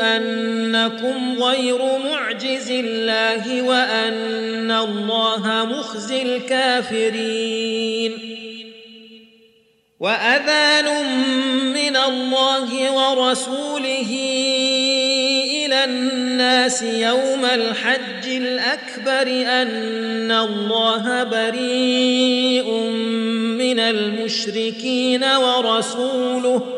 أنكم غير معجز الله وأن الله مخزي الكافرين. وأذان من الله ورسوله إلى الناس يوم الحج الأكبر أن الله بريء من المشركين ورسوله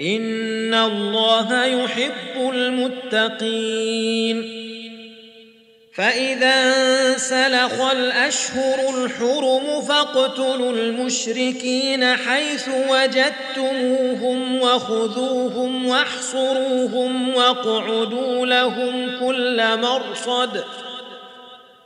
ان الله يحب المتقين فإذا انسلخ الأشهر الحرم فاقتلوا المشركين حيث وجدتموهم وخذوهم واحصروهم واقعدوا لهم كل مرصد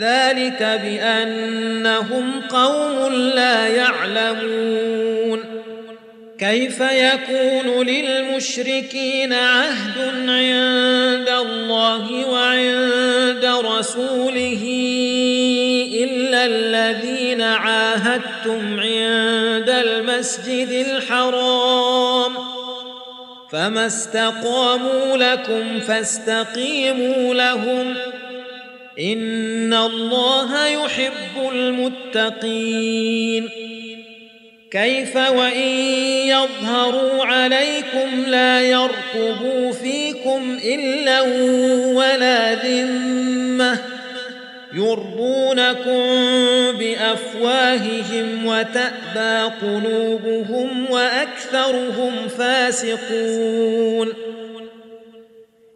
ذلك بأنهم قوم لا يعلمون. كيف يكون للمشركين عهد عند الله وعند رسوله إلا الذين عاهدتم عند المسجد الحرام؟ فما استقاموا لكم فاستقيموا لهم. ان الله يحب المتقين كيف وان يظهروا عليكم لا يرقبوا فيكم الا ولا ذمه يرضونكم بافواههم وتابى قلوبهم واكثرهم فاسقون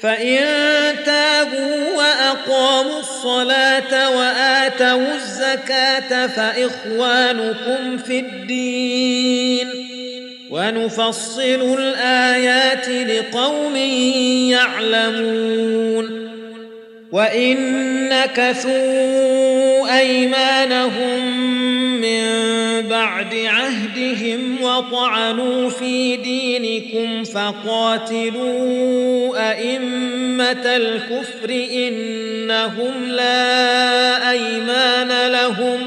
فإن تابوا وأقاموا الصلاة وآتوا الزكاة فإخوانكم في الدين ونفصل الآيات لقوم يعلمون وإن نكثوا أيمانهم من بعد عهدهم وطعنوا في دينكم فقاتلوا أئمة الكفر إنهم لا أيمان لهم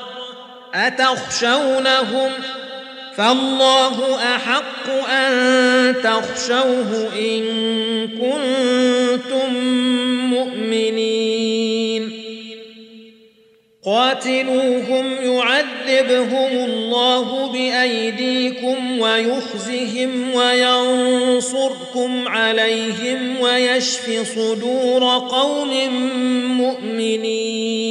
أتخشونهم؟ فالله أحق أن تخشوه إن كنتم مؤمنين. قاتلوهم يعذبهم الله بأيديكم ويخزهم وينصركم عليهم ويشف صدور قوم مؤمنين.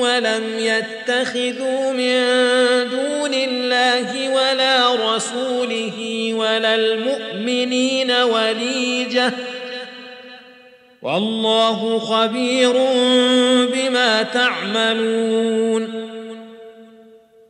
ولم يتخذوا من دون الله ولا رسوله ولا المؤمنين وليجة. والله خبير بما تعملون.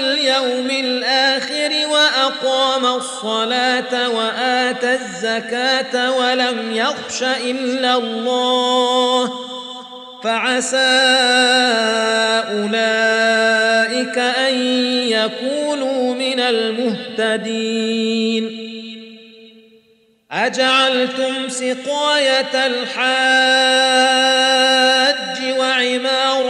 واليوم الآخر وأقام الصلاة وآتى الزكاة ولم يخش إلا الله فعسى أولئك أن يكونوا من المهتدين أجعلتم سقاية الحاج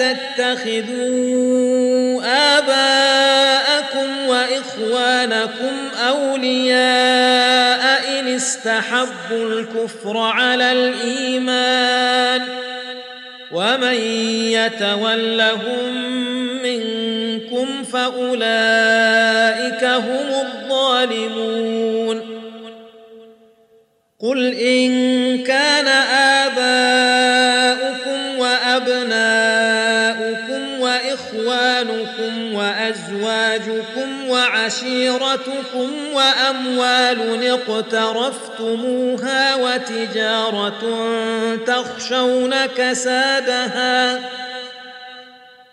تتخذوا آباءكم وإخوانكم أولياء إن استحبوا الكفر على الإيمان ومن يتولهم منكم فأولئك هم الظالمون قل إن كان آباؤكم وعشيرتكم وأموال اقترفتموها وتجارة تخشون كسادها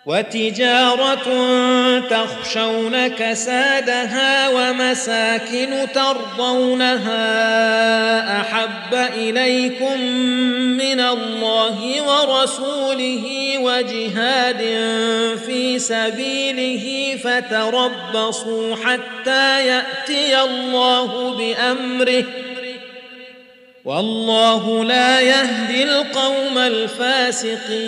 وتجارة تخشون كسادها ومساكن ترضونها أحب إليكم من الله ورسوله وجهاد في سبيله فتربصوا حتى يأتي الله بأمره. والله لا يهدي القوم الفاسقين.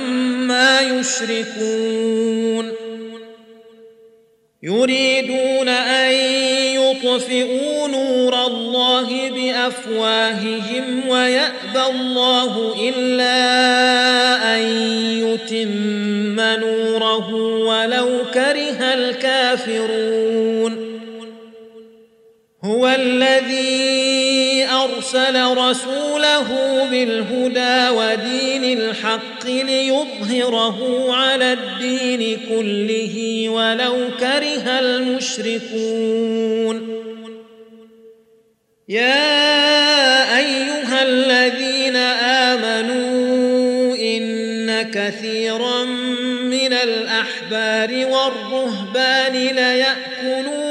يشركون. يريدون أن يطفئوا نور الله بأفواههم ويأبى الله إلا أن يتم نوره ولو كره الكافرون. هو الذي أرسل رسوله بالهدى ودين الحق ليظهره على الدين كله ولو كره المشركون. يا أيها الذين آمنوا إن كثيرا من الأحبار والرهبان ليأكلون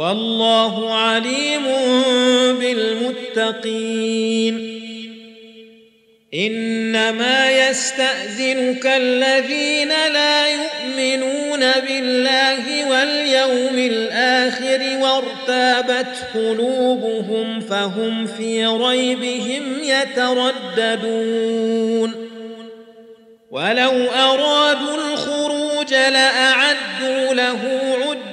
والله عليم بالمتقين. إنما يستأذنك الذين لا يؤمنون بالله واليوم الآخر وارتابت قلوبهم فهم في ريبهم يترددون. ولو أرادوا الخروج لأعدوا له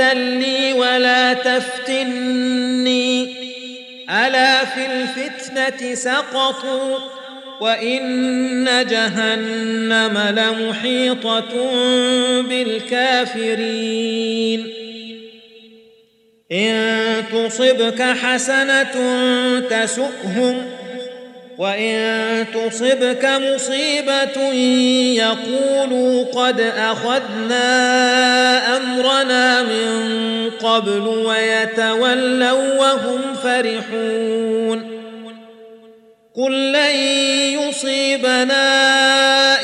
ائذن لي ولا تفتني. ألا في الفتنة سقطوا وإن جهنم لمحيطة بالكافرين. إن تصبك حسنة تسؤهم وان تصبك مصيبه يقولوا قد اخذنا امرنا من قبل ويتولوا وهم فرحون قل لن يصيبنا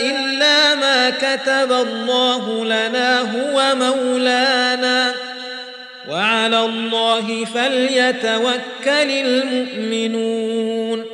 الا ما كتب الله لنا هو مولانا وعلى الله فليتوكل المؤمنون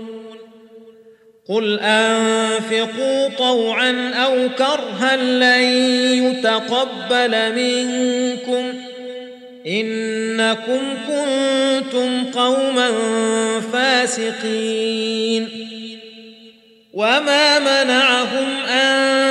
قل انفقوا طوعا أو كرها لن يتقبل منكم انكم كنتم قوما فاسقين وما منعهم ان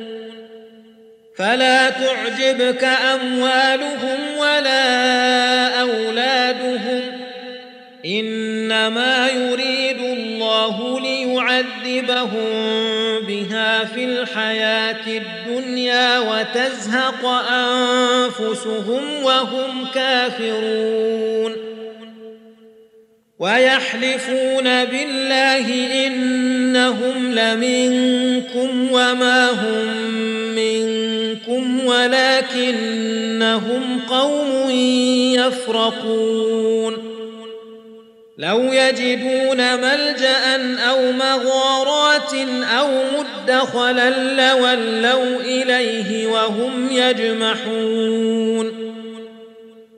فلا تعجبك أموالهم ولا أولادهم إنما يريد الله ليعذبهم بها في الحياة الدنيا وتزهق أنفسهم وهم كافرون ويحلفون بالله إنهم لمنكم وما هم منكم ولكنهم قوم يفرقون. لو يجدون ملجأ أو مغارات أو مدخلا لولوا إليه وهم يجمحون.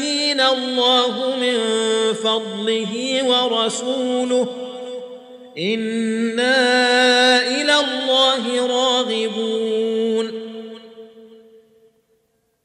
سيؤتينا الله من فضله ورسوله إنا إلى الله راغبون.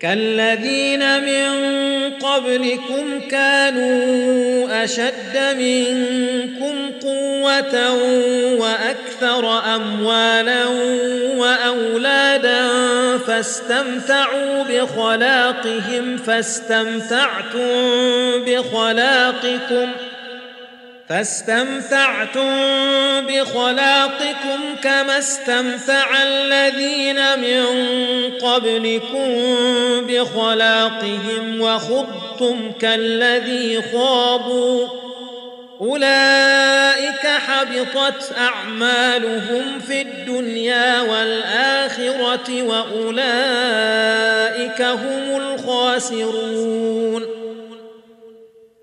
كالذين من قبلكم كانوا أشد منكم قوة وأكثر أموالا وأولادا فاستمتعوا بخلاقهم فاستمتعتم بخلاقكم فاستمتعتم بخلاقكم كما استمتع الذين من قبلكم بخلاقهم وخضتم كالذي خاضوا. أولئك حبطت أعمالهم في الدنيا والآخرة وأولئك هم الخاسرون.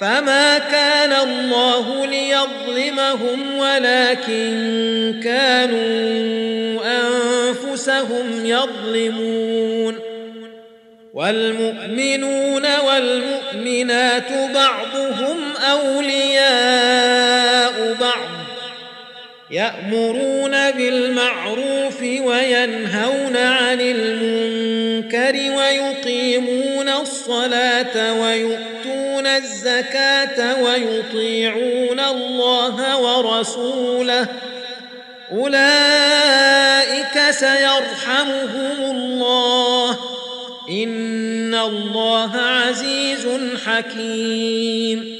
فما كان الله ليظلمهم ولكن كانوا انفسهم يظلمون والمؤمنون والمؤمنات بعضهم اولياء بعض يامرون بالمعروف وينهون عن المنكر ويقيمون الصلاه ويؤتون الزكاة ويطيعون الله ورسوله. أولئك سيرحمهم الله. إن الله عزيز حكيم.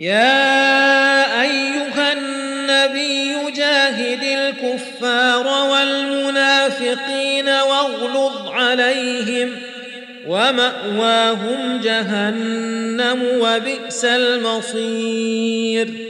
يا أيها النبي جاهد الكفار والمنافقين واغلظ عليهم ومأواهم جهنم وبئس المصير.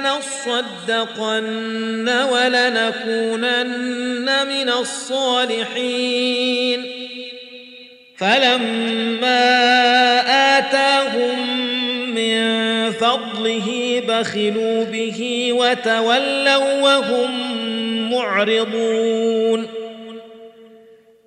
لنصدقن ولنكونن من الصالحين. فلما آتاهم من فضله بخلوا به وتولوا وهم معرضون.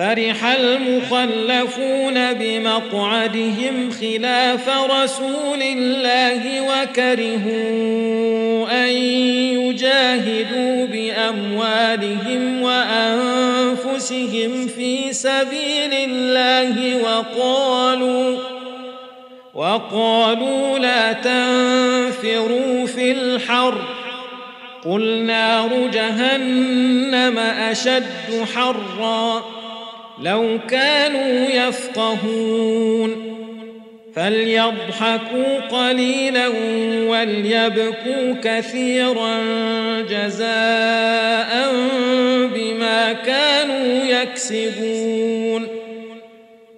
فرح المخلفون بمقعدهم خلاف رسول الله وكرهوا أن يجاهدوا بأموالهم وأنفسهم في سبيل الله وقالوا وقالوا لا تنفروا في الحرب قل نار جهنم أشد حرا لو كانوا يفقهون فليضحكوا قليلا وليبكوا كثيرا جزاء بما كانوا يكسبون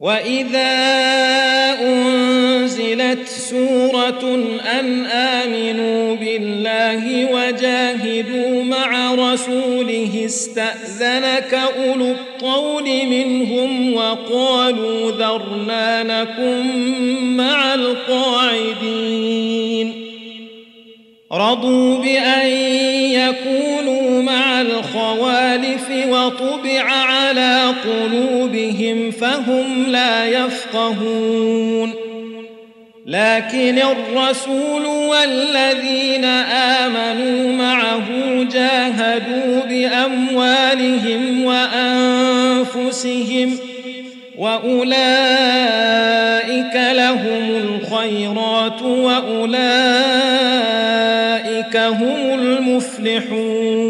وإذا أنزلت سورة أن آمنوا بالله وجاهدوا مع رسوله استأذنك أولو الطول منهم وقالوا ذرنا نكن مع القاعدين رضوا بأن يكونوا مع الخوالف وطبع على قلوبهم فهم لا يفقهون. لكن الرسول والذين آمنوا معه جاهدوا بأموالهم وأنفسهم وأولئك لهم الخيرات وأولئك هم المفلحون.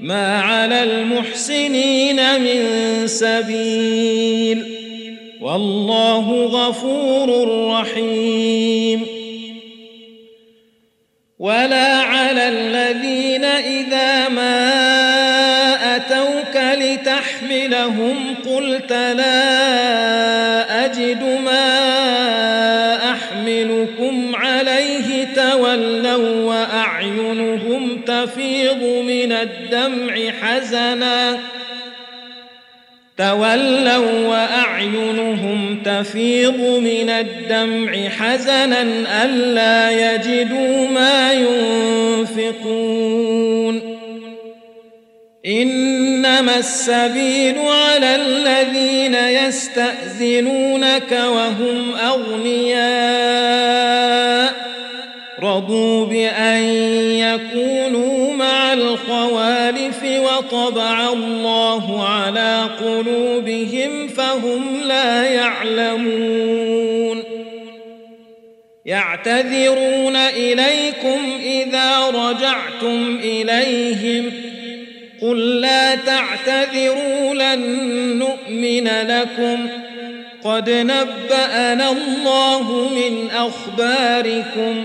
ما على المحسنين من سبيل والله غفور رحيم. ولا على الذين إذا ما أتوك لتحملهم قلت لا أجد ما الدمع حزنا. تولوا وأعينهم تفيض من الدمع حزنا ألا يجدوا ما ينفقون. إنما السبيل على الذين يستأذنونك وهم أغنياء. رضوا بأن يكونوا وطبع الله على قلوبهم فهم لا يعلمون. يعتذرون إليكم إذا رجعتم إليهم. قل لا تعتذروا لن نؤمن لكم. قد نبأنا الله من أخباركم.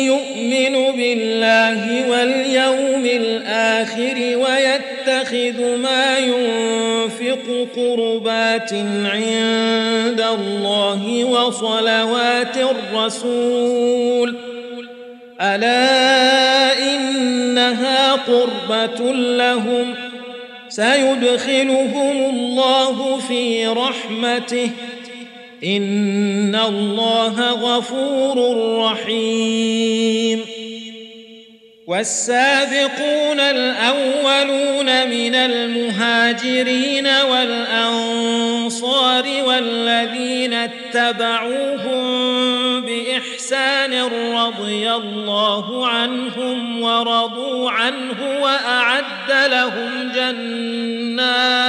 بالله واليوم الآخر ويتخذ ما ينفق قربات عند الله وصلوات الرسول. ألا إنها قربة لهم؟ سيدخلهم الله في رحمته. إن الله غفور رحيم. والسابقون الأولون من المهاجرين والأنصار والذين اتبعوهم بإحسان رضي الله عنهم ورضوا عنه وأعد لهم جنات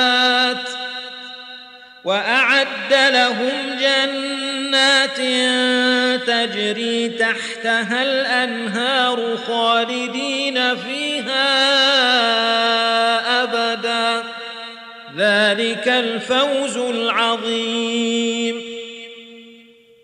وأعد لهم جنات تجري تحتها الأنهار خالدين فيها أبدا. ذلك الفوز العظيم.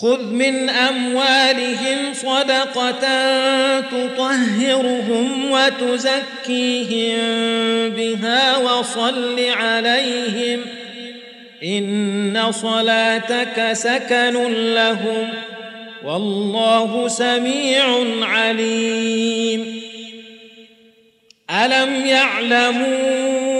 خذ من أموالهم صدقة تطهرهم وتزكيهم بها وصل عليهم إن صلاتك سكن لهم والله سميع عليم. ألم يعلموا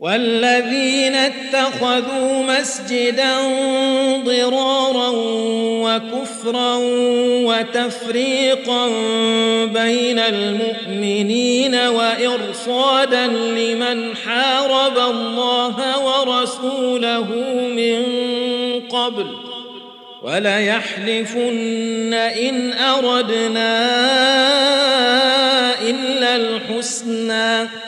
والذين اتخذوا مسجدا ضرارا وكفرا وتفريقا بين المؤمنين وإرصادا لمن حارب الله ورسوله من قبل وليحلفن إن أردنا إلا الحسنى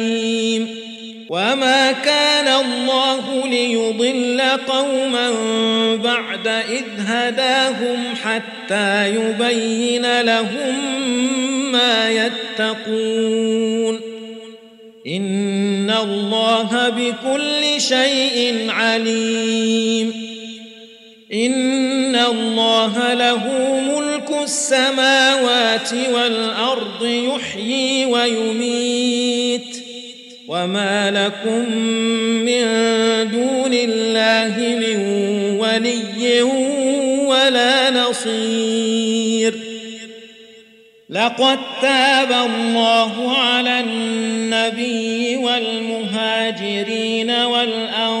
الله ليضل قوما بعد إذ هداهم حتى يبين لهم ما يتقون. إن الله بكل شيء عليم. إن الله له ملك السماوات والأرض يحيي ويميت. وما لكم من دون الله من ولي ولا نصير لقد تاب الله على النبي والمهاجرين والأنصار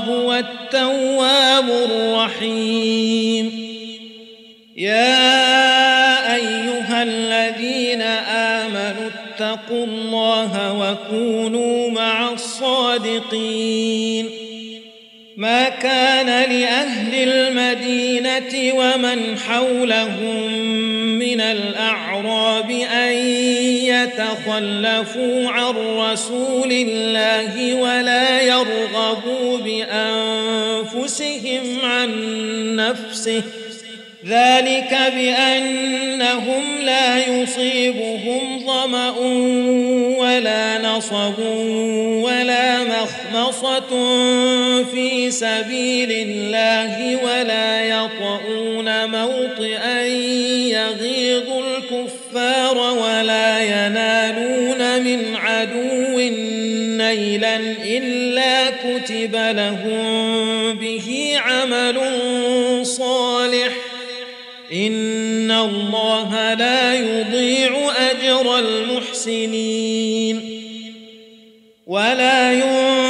الله هو التواب الرحيم. يا أيها الذين آمنوا اتقوا الله وكونوا مع الصادقين. ما كان لأهل المدينة ومن حولهم من الأعراب أن يتخلفوا عن رسول الله ولا يرغبوا بأنفسهم عن نفسه. ذلك بأنهم لا يصيبهم ظمأ ولا نصب ولا مخمصة في سبيل الله ولا يطؤون موطئا الكفار ولا ينالون من عدو نيلا إلا كتب لهم به عمل صالح. إن الله لا يضيع أجر المحسنين. ولا ينفقون